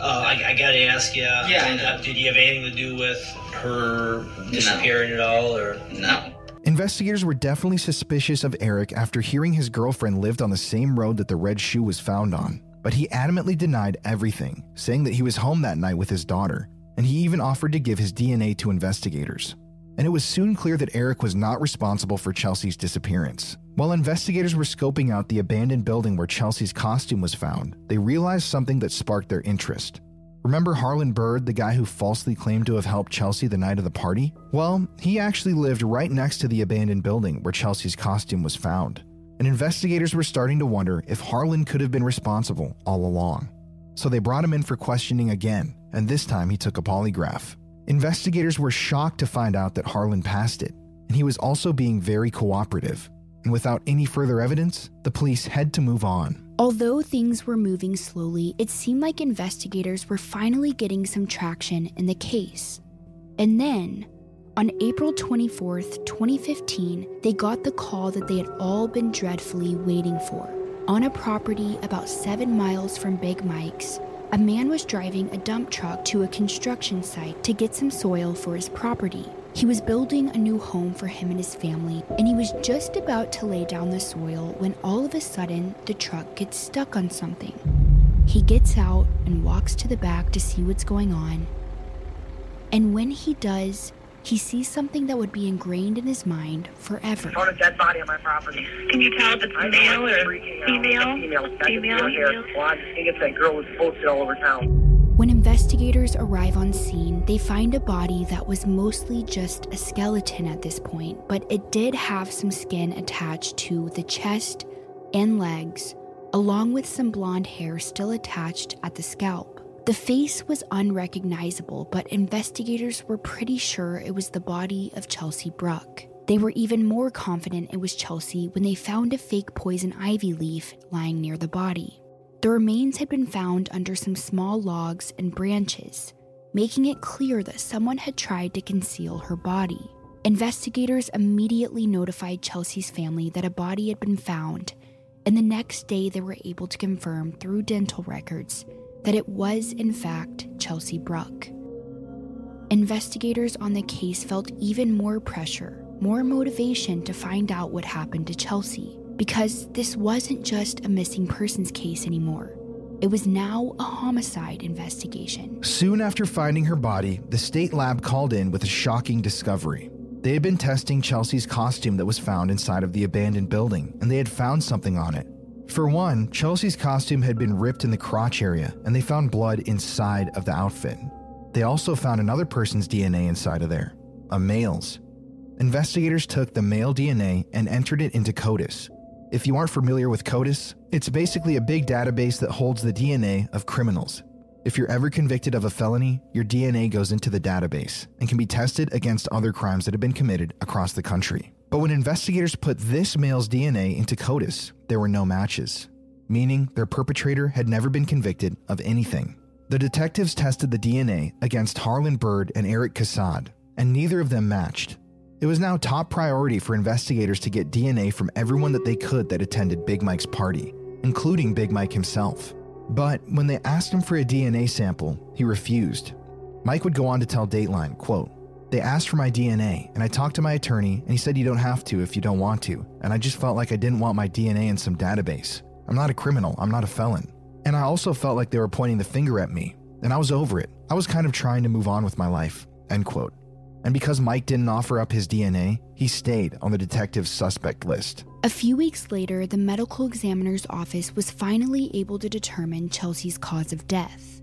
Uh, I, I gotta ask you. Yeah, I know. Did you have anything to do with her disappearing at all, or No. Investigators were definitely suspicious of Eric after hearing his girlfriend lived on the same road that the red shoe was found on. But he adamantly denied everything, saying that he was home that night with his daughter, and he even offered to give his DNA to investigators. And it was soon clear that Eric was not responsible for Chelsea's disappearance. While investigators were scoping out the abandoned building where Chelsea's costume was found, they realized something that sparked their interest. Remember Harlan Bird, the guy who falsely claimed to have helped Chelsea the night of the party? Well, he actually lived right next to the abandoned building where Chelsea's costume was found. And investigators were starting to wonder if Harlan could have been responsible all along. So they brought him in for questioning again, and this time he took a polygraph. Investigators were shocked to find out that Harlan passed it, and he was also being very cooperative. And without any further evidence, the police had to move on. Although things were moving slowly, it seemed like investigators were finally getting some traction in the case. And then, on April 24th, 2015, they got the call that they had all been dreadfully waiting for. On a property about seven miles from Big Mike's, a man was driving a dump truck to a construction site to get some soil for his property. He was building a new home for him and his family, and he was just about to lay down the soil when all of a sudden the truck gets stuck on something. He gets out and walks to the back to see what's going on. And when he does, he sees something that would be ingrained in his mind forever. found a dead body on my property. Can you tell if it's male or freaking female? Female. Female, female. Well, I just think it's that girl was posted all over town. When investigators arrive on scene, they find a body that was mostly just a skeleton at this point, but it did have some skin attached to the chest and legs, along with some blonde hair still attached at the scalp. The face was unrecognizable, but investigators were pretty sure it was the body of Chelsea Bruck. They were even more confident it was Chelsea when they found a fake poison ivy leaf lying near the body. The remains had been found under some small logs and branches, making it clear that someone had tried to conceal her body. Investigators immediately notified Chelsea's family that a body had been found, and the next day they were able to confirm through dental records that it was, in fact, Chelsea Bruck. Investigators on the case felt even more pressure, more motivation to find out what happened to Chelsea, because this wasn't just a missing persons case anymore. It was now a homicide investigation. Soon after finding her body, the state lab called in with a shocking discovery. They had been testing Chelsea's costume that was found inside of the abandoned building, and they had found something on it. For one, Chelsea's costume had been ripped in the crotch area, and they found blood inside of the outfit. They also found another person's DNA inside of there, a male's. Investigators took the male DNA and entered it into CODIS. If you aren't familiar with CODIS, it's basically a big database that holds the DNA of criminals. If you're ever convicted of a felony, your DNA goes into the database and can be tested against other crimes that have been committed across the country. But when investigators put this male's DNA into CODIS, there were no matches, meaning their perpetrator had never been convicted of anything. The detectives tested the DNA against Harlan Bird and Eric Kassab, and neither of them matched. It was now top priority for investigators to get DNA from everyone that they could that attended Big Mike's party, including Big Mike himself. But when they asked him for a DNA sample, he refused. Mike would go on to tell Dateline, quote, they asked for my DNA, and I talked to my attorney, and he said you don't have to if you don't want to, and I just felt like I didn't want my DNA in some database. I'm not a criminal, I'm not a felon. And I also felt like they were pointing the finger at me, and I was over it. I was kind of trying to move on with my life. End quote. And because Mike didn't offer up his DNA, he stayed on the detective's suspect list. A few weeks later, the medical examiner's office was finally able to determine Chelsea's cause of death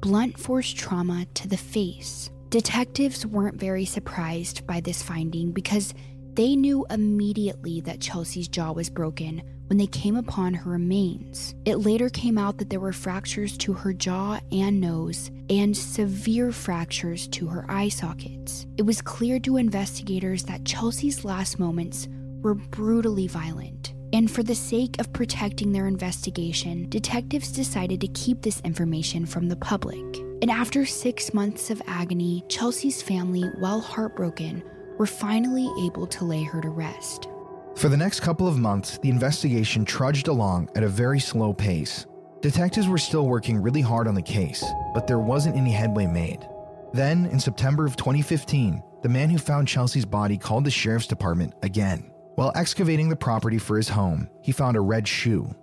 blunt force trauma to the face. Detectives weren't very surprised by this finding because they knew immediately that Chelsea's jaw was broken when they came upon her remains. It later came out that there were fractures to her jaw and nose and severe fractures to her eye sockets. It was clear to investigators that Chelsea's last moments were brutally violent. And for the sake of protecting their investigation, detectives decided to keep this information from the public. And after six months of agony, Chelsea's family, while heartbroken, were finally able to lay her to rest. For the next couple of months, the investigation trudged along at a very slow pace. Detectives were still working really hard on the case, but there wasn't any headway made. Then, in September of 2015, the man who found Chelsea's body called the sheriff's department again. While excavating the property for his home, he found a red shoe.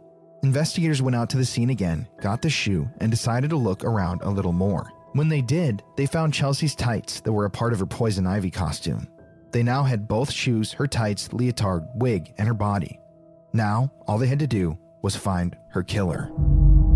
Investigators went out to the scene again, got the shoe, and decided to look around a little more. When they did, they found Chelsea's tights that were a part of her poison ivy costume. They now had both shoes, her tights, leotard, wig, and her body. Now, all they had to do was find her killer.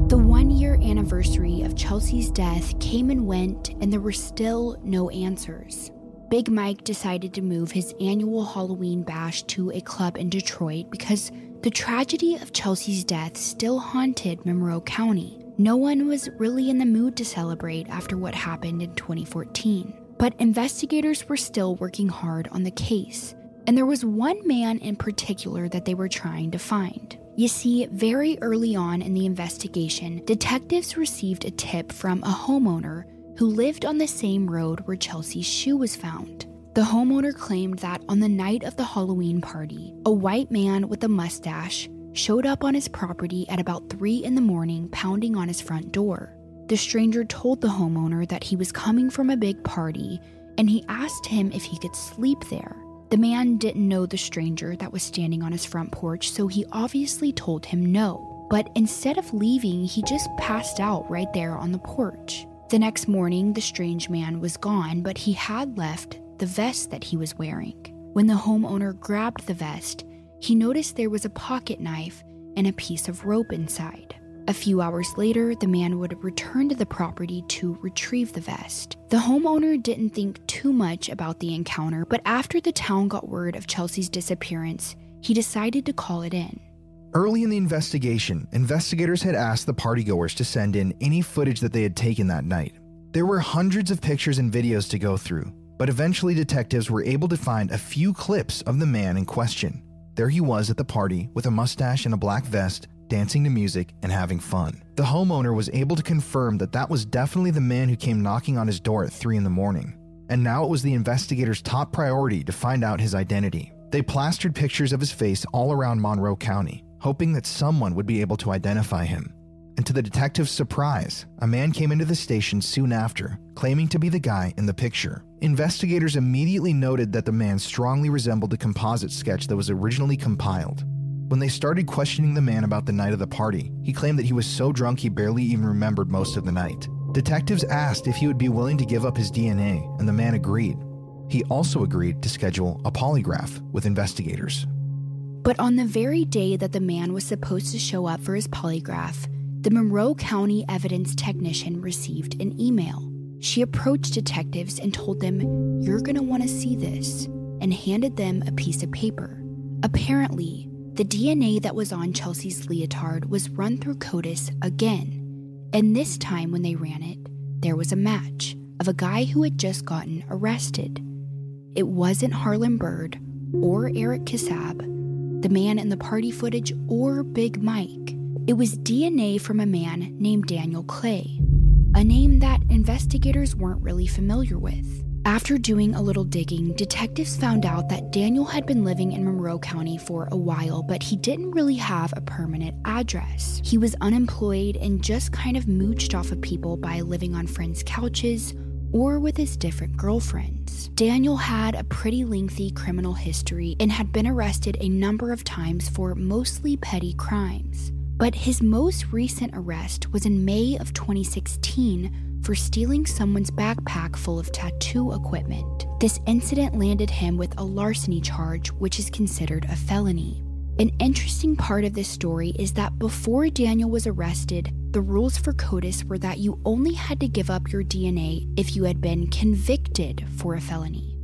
The one year anniversary of Chelsea's death came and went, and there were still no answers. Big Mike decided to move his annual Halloween bash to a club in Detroit because the tragedy of Chelsea's death still haunted Monroe County. No one was really in the mood to celebrate after what happened in 2014. But investigators were still working hard on the case, and there was one man in particular that they were trying to find. You see, very early on in the investigation, detectives received a tip from a homeowner who lived on the same road where Chelsea's shoe was found. The homeowner claimed that on the night of the Halloween party, a white man with a mustache showed up on his property at about 3 in the morning, pounding on his front door. The stranger told the homeowner that he was coming from a big party and he asked him if he could sleep there. The man didn't know the stranger that was standing on his front porch, so he obviously told him no. But instead of leaving, he just passed out right there on the porch. The next morning, the strange man was gone, but he had left the vest that he was wearing. When the homeowner grabbed the vest, he noticed there was a pocket knife and a piece of rope inside. A few hours later, the man would return to the property to retrieve the vest. The homeowner didn't think too much about the encounter, but after the town got word of Chelsea's disappearance, he decided to call it in. Early in the investigation, investigators had asked the partygoers to send in any footage that they had taken that night. There were hundreds of pictures and videos to go through, but eventually detectives were able to find a few clips of the man in question. There he was at the party with a mustache and a black vest, dancing to music and having fun. The homeowner was able to confirm that that was definitely the man who came knocking on his door at 3 in the morning. And now it was the investigators' top priority to find out his identity. They plastered pictures of his face all around Monroe County, hoping that someone would be able to identify him. And to the detective's surprise, a man came into the station soon after, claiming to be the guy in the picture. Investigators immediately noted that the man strongly resembled the composite sketch that was originally compiled. When they started questioning the man about the night of the party, he claimed that he was so drunk he barely even remembered most of the night. Detectives asked if he would be willing to give up his DNA, and the man agreed. He also agreed to schedule a polygraph with investigators. But on the very day that the man was supposed to show up for his polygraph, the Monroe County evidence technician received an email. She approached detectives and told them, You're going to want to see this, and handed them a piece of paper. Apparently, the DNA that was on Chelsea's leotard was run through CODIS again, and this time when they ran it, there was a match of a guy who had just gotten arrested. It wasn't Harlan Bird or Eric Kassab, the man in the party footage, or Big Mike. It was DNA from a man named Daniel Clay, a name that investigators weren't really familiar with. After doing a little digging, detectives found out that Daniel had been living in Monroe County for a while, but he didn't really have a permanent address. He was unemployed and just kind of mooched off of people by living on friends' couches or with his different girlfriends. Daniel had a pretty lengthy criminal history and had been arrested a number of times for mostly petty crimes. But his most recent arrest was in May of 2016 for stealing someone's backpack full of tattoo equipment. This incident landed him with a larceny charge, which is considered a felony. An interesting part of this story is that before Daniel was arrested, the rules for CODIS were that you only had to give up your DNA if you had been convicted for a felony.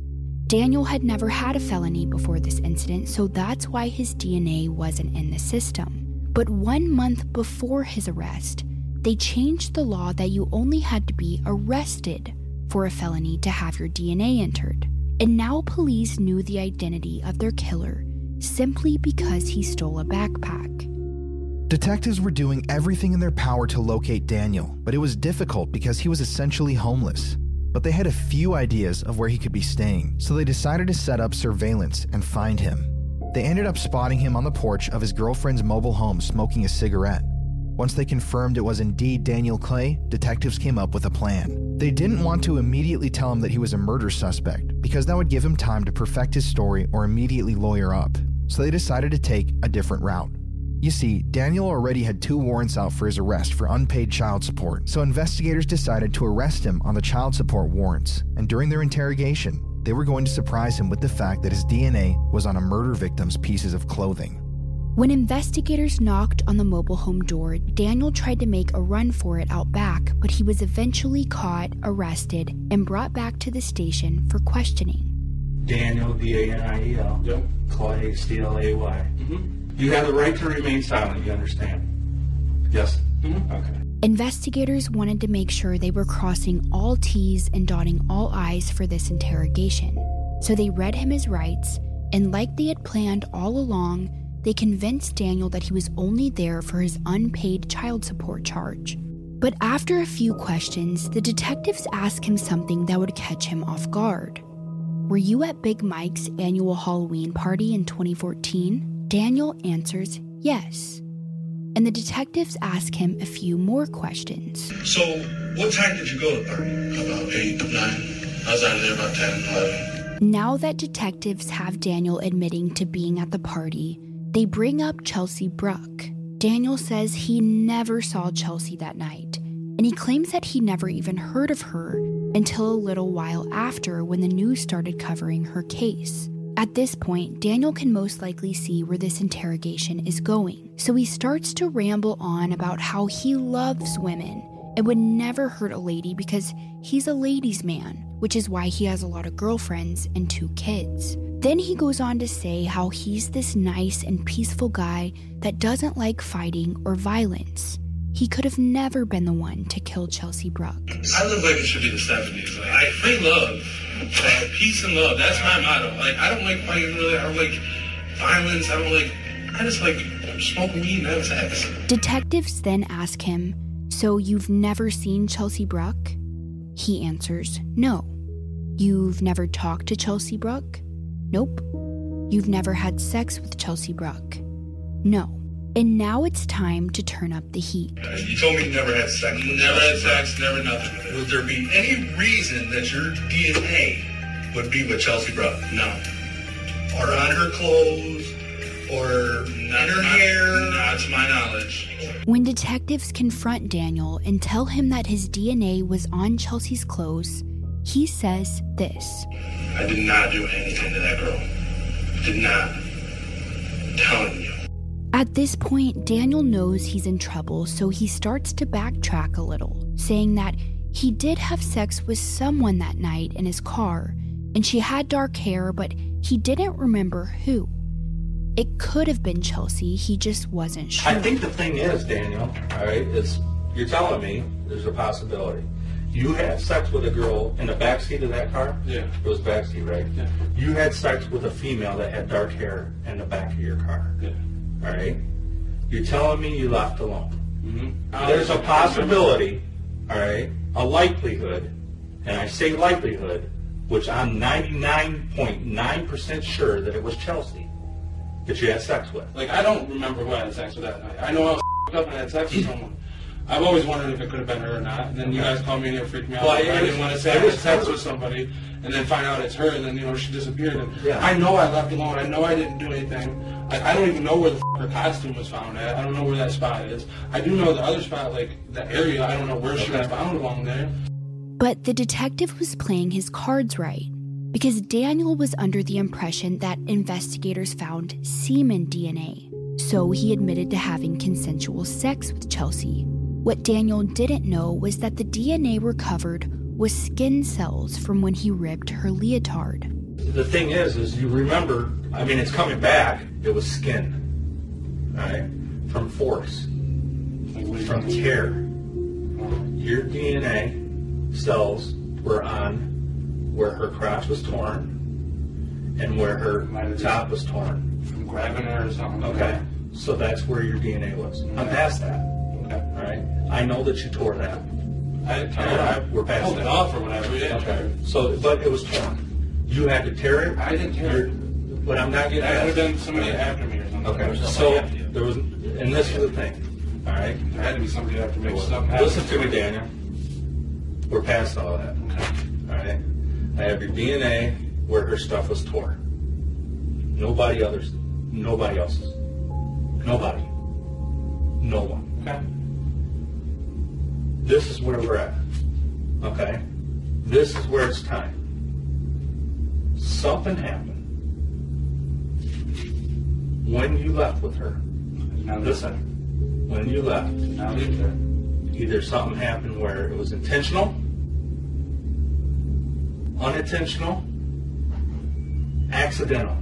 Daniel had never had a felony before this incident, so that's why his DNA wasn't in the system. But one month before his arrest, they changed the law that you only had to be arrested for a felony to have your DNA entered. And now police knew the identity of their killer simply because he stole a backpack. Detectives were doing everything in their power to locate Daniel, but it was difficult because he was essentially homeless. But they had a few ideas of where he could be staying, so they decided to set up surveillance and find him. They ended up spotting him on the porch of his girlfriend's mobile home smoking a cigarette. Once they confirmed it was indeed Daniel Clay, detectives came up with a plan. They didn't want to immediately tell him that he was a murder suspect, because that would give him time to perfect his story or immediately lawyer up. So they decided to take a different route. You see, Daniel already had two warrants out for his arrest for unpaid child support, so investigators decided to arrest him on the child support warrants, and during their interrogation, they were going to surprise him with the fact that his DNA was on a murder victim's pieces of clothing. When investigators knocked on the mobile home door, Daniel tried to make a run for it out back, but he was eventually caught, arrested, and brought back to the station for questioning. Daniel, D A N I E L. Yep. Clay, C L A Y. Mm-hmm. You have the right to remain silent, you understand? Yes? Mm-hmm. Okay. Investigators wanted to make sure they were crossing all T's and dotting all I's for this interrogation. So they read him his rights, and like they had planned all along, they convinced Daniel that he was only there for his unpaid child support charge. But after a few questions, the detectives asked him something that would catch him off guard. Were you at Big Mike's annual Halloween party in 2014? Daniel answers yes. And the detectives ask him a few more questions. So, what time did you go to the party? About 8, 9. I was out of there about 10, 11. Now that detectives have Daniel admitting to being at the party, they bring up Chelsea Bruck. Daniel says he never saw Chelsea that night, and he claims that he never even heard of her until a little while after when the news started covering her case. At this point, Daniel can most likely see where this interrogation is going, so he starts to ramble on about how he loves women and would never hurt a lady because he's a ladies' man, which is why he has a lot of girlfriends and two kids. Then he goes on to say how he's this nice and peaceful guy that doesn't like fighting or violence. He could have never been the one to kill Chelsea Bruck. I live like it should be the 70s. Like, I free love, peace and love. That's my motto. Like, I don't like fighting really. I don't like violence. I don't like. I just like smoking weed and having sex. Detectives then ask him, So you've never seen Chelsea Bruck? He answers, No. You've never talked to Chelsea Bruck? Nope. You've never had sex with Chelsea Bruck? No. And now it's time to turn up the heat. You told me you never had sex. With never had sex, never nothing. Would there be any reason that your DNA would be with Chelsea Bruck? No. Or on her clothes? Or Not in her to my- hair? Not to my knowledge. When detectives confront Daniel and tell him that his DNA was on Chelsea's clothes, He says this I did not do anything to that girl. Did not. telling you. At this point, Daniel knows he's in trouble, so he starts to backtrack a little, saying that he did have sex with someone that night in his car, and she had dark hair, but he didn't remember who. It could have been Chelsea, he just wasn't sure. I think the thing is, Daniel, all right, is you're telling me there's a possibility. You had sex with a girl in the backseat of that car? Yeah. It was backseat, right? Yeah. You had sex with a female that had dark hair in the back of your car. Yeah. All right? You're telling me you left alone. Mm-hmm. There's a possibility, all right, a likelihood, and I say likelihood, which I'm 99.9% sure that it was Chelsea that you had sex with. Like, I don't remember who I had sex with that night. I know I was *laughs* up and had sex with someone. I've always wondered if it could have been her or not. And then you guys called me and it freaked me out. Well, Like, it I was- didn't want to say I had was sex with somebody and then find out it's her and then, you know, she disappeared. And Yeah. I know I left alone. I know I didn't do anything. Like, I don't even know where the f- her costume was found at. I don't know where that spot is. I do know the other spot, like, the area. I don't know where she was found along there. But the detective was playing his cards right because Daniel was under the impression that investigators found semen DNA. So he admitted to having consensual sex with Chelsea. What Daniel didn't know was that the DNA recovered was skin cells from when he ripped her leotard. The thing is, is you remember, I mean, it's coming back, it was skin, right? from force, from tear. Your DNA cells were on where her crotch was torn and where her top was torn. From grabbing her or something. Okay, so that's where your DNA was. Mm-hmm. I'm past that. Okay. All right, I know that you tore that. I didn't tear All right, it. we're past that. it off or whatever. Yeah. Okay, so but it was torn. You had to tear it. I didn't tear You're- it. But I'm not getting. That would have been somebody after me or something. Okay, was so somebody there was, and this is the thing, all right? There had to be somebody after me. Something. Listen to me, Daniel. We're past all that, Okay. I have your DNA where her stuff was tore. Nobody others, nobody else's. Nobody. No one. Okay. This is where we're at, okay? This is where it's time. Something happened when you left with her. Now Listen, when you left, Now leave there. either something happened where it was intentional, unintentional, accidental.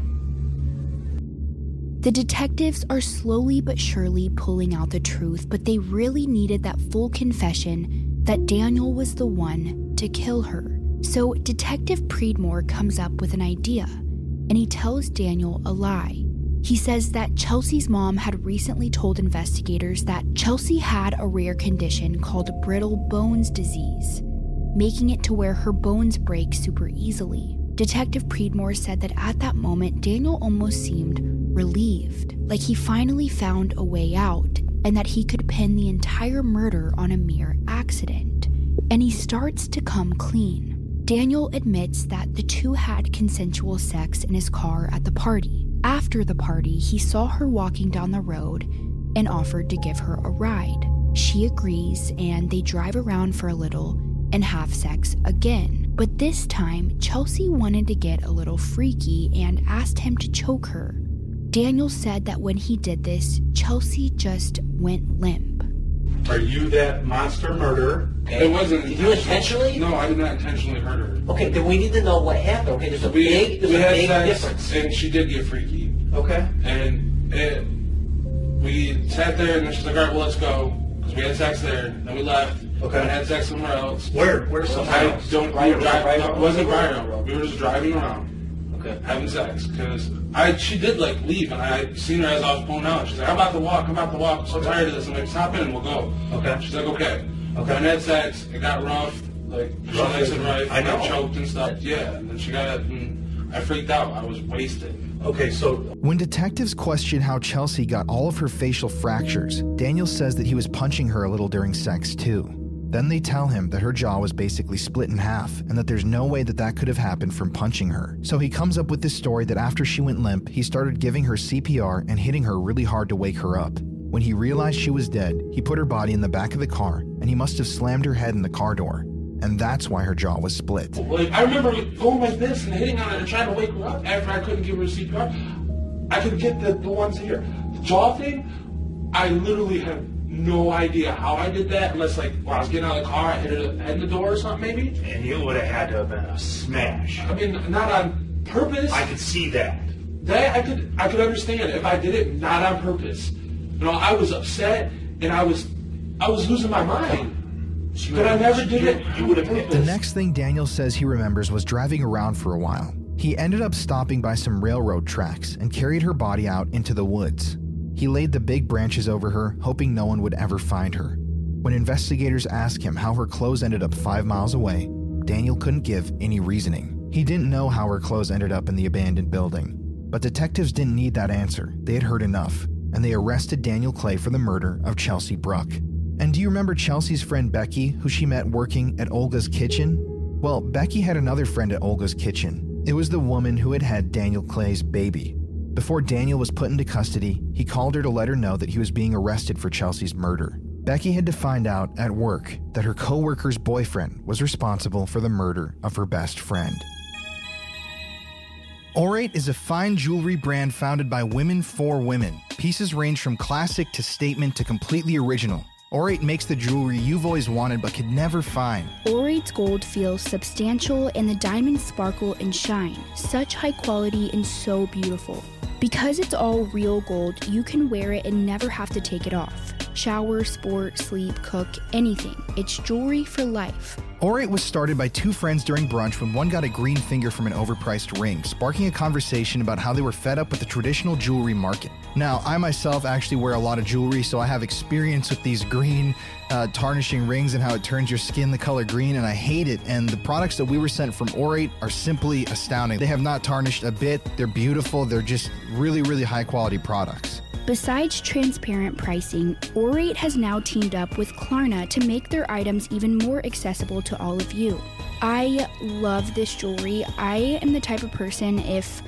The detectives are slowly but surely pulling out the truth, but they really needed that full confession that Daniel was the one to kill her. So Detective Preedmore comes up with an idea, and he tells Daniel a lie. He says that Chelsea's mom had recently told investigators that Chelsea had a rare condition called brittle bones disease, making it to where her bones break super easily. Detective Preedmore said that at that moment, Daniel almost seemed relieved, like he finally found a way out and that he could pin the entire murder on a mere accident. And he starts to come clean. Daniel admits that the two had consensual sex in his car at the party. After the party, he saw her walking down the road and offered to give her a ride. She agrees and they drive around for a little and have sex again. But this time, Chelsea wanted to get a little freaky and asked him to choke her. Daniel said that when he did this, Chelsea just went limp. Are you that monster murderer? It wasn't. Did you intentionally? No, I did not intentionally hurt her. Okay, then we need to know what happened. Okay, there's a We, big, there's we a had big sex, difference. and she did get freaky. Okay. And it, we sat there, and she's like, "All right, well, let's go," because we had sex there. Then we left. Okay. And had sex somewhere else. Where? Where's somewhere I else? don't. Right- we were driving. right- no, it wasn't Briar Road. We were just driving around. Okay. having sex because I she did like leave and I seen her as I was pulling out. She's like, I'm about to walk, I'm about to walk. I'm so tired of this. I'm like, stop in, and we'll go. Okay. She's like, okay. Okay. And had sex. It got rough. Like she Rough likes it right. I know. got choked and stuff. Yeah. And then she got it. And I freaked out. I was wasted. Okay, so When detectives question how Chelsea got all of her facial fractures, Daniel says that he was punching her a little during sex too. Then they tell him that her jaw was basically split in half and that there's no way that that could have happened from punching her. So he comes up with this story that after she went limp, he started giving her CPR and hitting her really hard to wake her up. When he realized she was dead, he put her body in the back of the car and he must have slammed her head in the car door. and that's why her jaw was split. Like I remember going like this and hitting on it and trying to wake her up after I couldn't give her CPR. I could get the, the ones here. The jaw thing, I literally have no idea how I did that unless like when I was getting out of the car, I hit it in the door or something maybe. And it would have had to have been a smash. I mean, not on purpose. I could see that. That I could I could understand if I did it not on purpose. You know, I was upset and I was I was losing my mind. But I never did it. You would have hit The next thing Daniel says he remembers was driving around for a while. He ended up stopping by some railroad tracks and carried her body out into the woods. He laid the big branches over her, hoping no one would ever find her. When investigators asked him how her clothes ended up five miles away, Daniel couldn't give any reasoning. He didn't know how her clothes ended up in the abandoned building. But detectives didn't need that answer. They had heard enough, and they arrested Daniel Clay for the murder of Chelsea Bruck. And do you remember Chelsea's friend Becky, who she met working at Olga's kitchen? Well, Becky had another friend at Olga's kitchen. It was the woman who had had Daniel Clay's baby. Before Daniel was put into custody, he called her to let her know that he was being arrested for Chelsea's murder. Becky had to find out at work that her coworker's boyfriend was responsible for the murder of her best friend. Aurate is a fine jewelry brand founded by women for women. Pieces range from classic to statement to completely original. Aurate makes the jewelry you've always wanted but could never find. Aurate's gold feels substantial and the diamonds sparkle and shine. Such high quality and so beautiful. Because it's all real gold, you can wear it and never have to take it off. Shower, sport, sleep, cook, anything. It's jewelry for life. Aurate was started by two friends during brunch when one got a green finger from an overpriced ring, sparking a conversation about how they were fed up with the traditional jewelry market. Now, I myself actually wear a lot of jewelry, so I have experience with these green uh, tarnishing rings and how it turns your skin the color green, and I hate it. And the products that we were sent from Aurate are simply astounding. They have not tarnished a bit, they're beautiful, they're just really, really high quality products. Besides transparent pricing, Aurate has now teamed up with Klarna to make their items even more accessible to all of you. I love this jewelry. I am the type of person if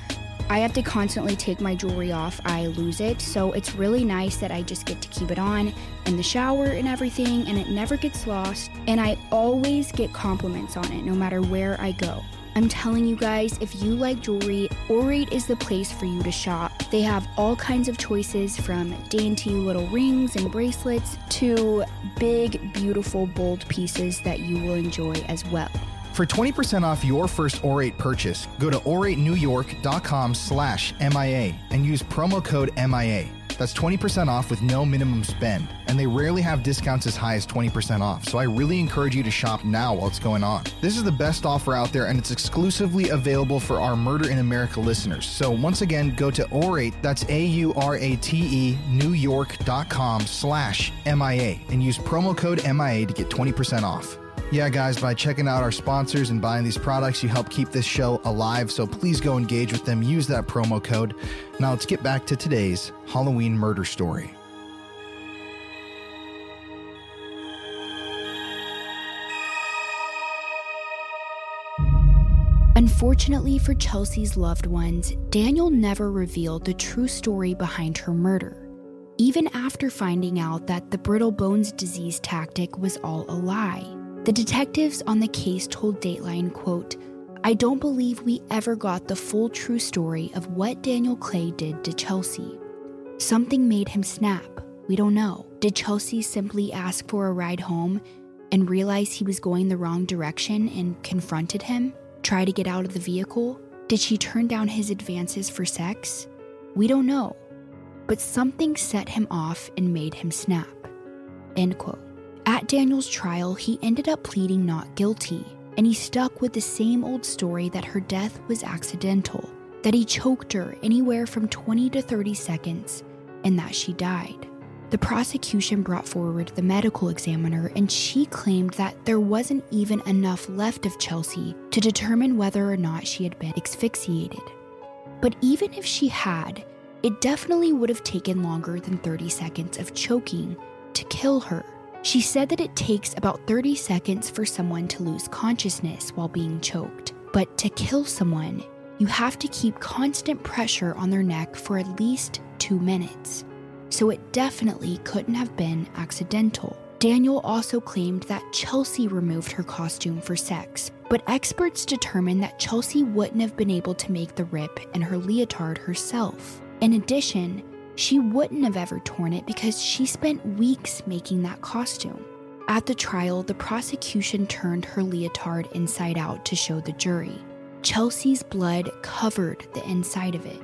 I have to constantly take my jewelry off, I lose it. So it's really nice that I just get to keep it on in the shower and everything, and it never gets lost. And I always get compliments on it no matter where I go. I'm telling you guys, if you like jewelry, Aurate is the place for you to shop. They have all kinds of choices from dainty little rings and bracelets to big, beautiful, bold pieces that you will enjoy as well. For 20% off your first Aurate purchase, go to auratenewyork.com slash MIA and use promo code MIA. That's 20% off with no minimum spend, and they rarely have discounts as high as 20% off, so I really encourage you to shop now while it's going on. This is the best offer out there, and it's exclusively available for our Murder in America listeners. So once again, go to Aurate, that's A-U-R-A-T-E, New newyork.com slash MIA, and use promo code MIA to get 20% off. Yeah, guys, by checking out our sponsors and buying these products, you help keep this show alive. So please go engage with them. Use that promo code. Now let's get back to today's Halloween murder story. Unfortunately for Chelsea's loved ones, Daniel never revealed the true story behind her murder, even after finding out that the brittle bones disease tactic was all a lie. The detectives on the case told Dateline, quote, I don't believe we ever got the full true story of what Daniel Clay did to Chelsea. Something made him snap. We don't know. Did Chelsea simply ask for a ride home and realize he was going the wrong direction and confronted him? Try to get out of the vehicle? Did she turn down his advances for sex? We don't know. But something set him off and made him snap. End quote. At Daniel's trial, he ended up pleading not guilty, and he stuck with the same old story that her death was accidental, that he choked her anywhere from 20 to 30 seconds, and that she died. The prosecution brought forward the medical examiner, and she claimed that there wasn't even enough left of Chelsea to determine whether or not she had been asphyxiated. But even if she had, it definitely would have taken longer than 30 seconds of choking to kill her. She said that it takes about 30 seconds for someone to lose consciousness while being choked. But to kill someone, you have to keep constant pressure on their neck for at least two minutes. So it definitely couldn't have been accidental. Daniel also claimed that Chelsea removed her costume for sex, but experts determined that Chelsea wouldn't have been able to make the rip in her leotard herself. In addition, she wouldn't have ever torn it because she spent weeks making that costume. At the trial, the prosecution turned her leotard inside out to show the jury. Chelsea's blood covered the inside of it,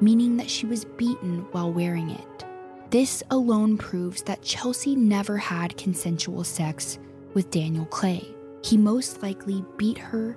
meaning that she was beaten while wearing it. This alone proves that Chelsea never had consensual sex with Daniel Clay. He most likely beat her,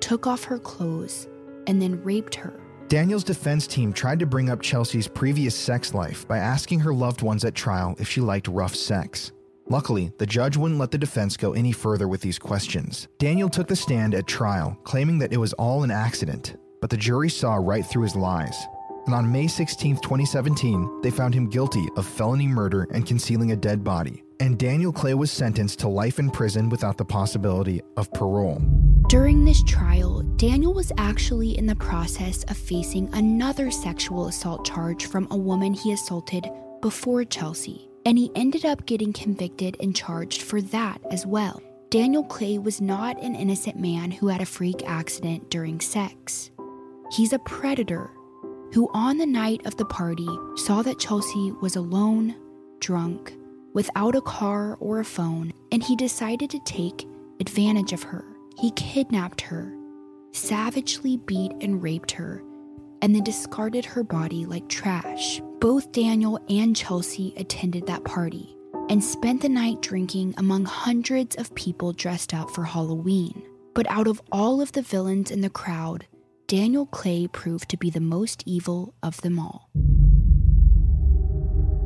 took off her clothes, and then raped her. Daniel's defense team tried to bring up Chelsea's previous sex life by asking her loved ones at trial if she liked rough sex. Luckily, the judge wouldn't let the defense go any further with these questions. Daniel took the stand at trial, claiming that it was all an accident, but the jury saw right through his lies. And on May 16, 2017, they found him guilty of felony murder and concealing a dead body. And Daniel Clay was sentenced to life in prison without the possibility of parole. During this trial, Daniel was actually in the process of facing another sexual assault charge from a woman he assaulted before Chelsea and he ended up getting convicted and charged for that as well. Daniel Clay was not an innocent man who had a freak accident during sex. He's a predator who, on the night of the party, saw that Chelsea was alone, drunk, without a car or a phone, and he decided to take advantage of her. He kidnapped her, savagely beat and raped her, and then discarded her body like trash. Both Daniel and Chelsea attended that party and spent the night drinking among hundreds of people dressed up for Halloween. But out of all of the villains in the crowd, Daniel Clay proved to be the most evil of them all.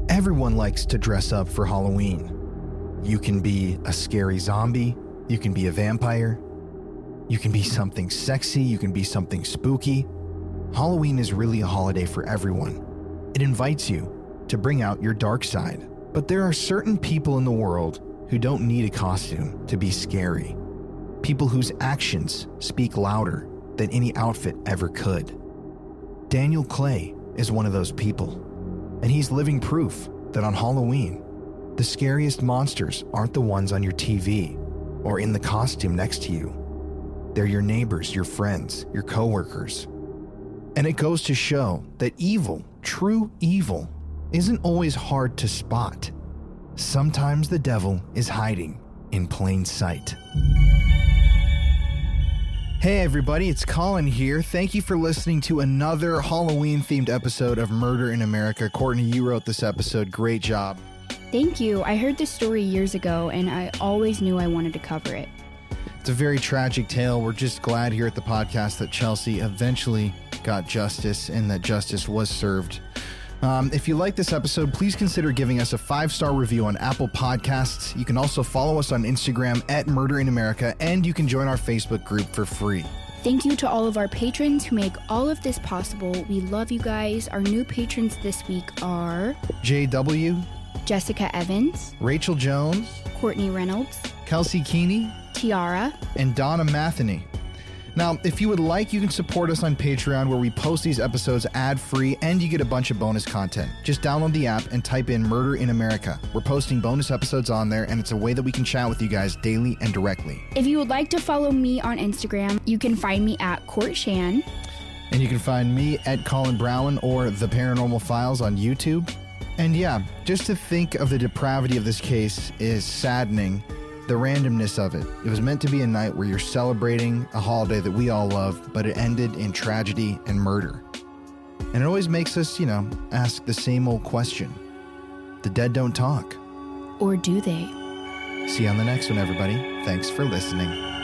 Everyone likes to dress up for Halloween. You can be a scary zombie, you can be a vampire, you can be something sexy, you can be something spooky. Halloween is really a holiday for everyone. It invites you to bring out your dark side. But there are certain people in the world who don't need a costume to be scary. People whose actions speak louder than any outfit ever could. Daniel Clay is one of those people. And he's living proof that on Halloween, the scariest monsters aren't the ones on your TV or in the costume next to you. They're your neighbors, your friends, your coworkers. And it goes to show that evil, true evil, isn't always hard to spot. Sometimes the devil is hiding in plain sight. Hey, everybody, it's Colin here. Thank you for listening to another Halloween themed episode of Murder in America. Courtney, you wrote this episode. Great job. Thank you. I heard this story years ago and I always knew I wanted to cover it. It's a very tragic tale. We're just glad here at the podcast that Chelsea eventually got justice and that justice was served. Um, if you like this episode, please consider giving us a five star review on Apple Podcasts. You can also follow us on Instagram at Murder in America, and you can join our Facebook group for free. Thank you to all of our patrons who make all of this possible. We love you guys. Our new patrons this week are JW, Jessica Evans, Rachel Jones, Courtney Reynolds, Kelsey Keeney, Tiara, and Donna Matheny. Now, if you would like, you can support us on Patreon where we post these episodes ad free and you get a bunch of bonus content. Just download the app and type in Murder in America. We're posting bonus episodes on there and it's a way that we can chat with you guys daily and directly. If you would like to follow me on Instagram, you can find me at Court Shan. And you can find me at Colin Brown or The Paranormal Files on YouTube. And yeah, just to think of the depravity of this case is saddening the randomness of it. It was meant to be a night where you're celebrating a holiday that we all love, but it ended in tragedy and murder. And it always makes us, you know, ask the same old question The dead don't talk. Or do they? See you on the next one, everybody. Thanks for listening.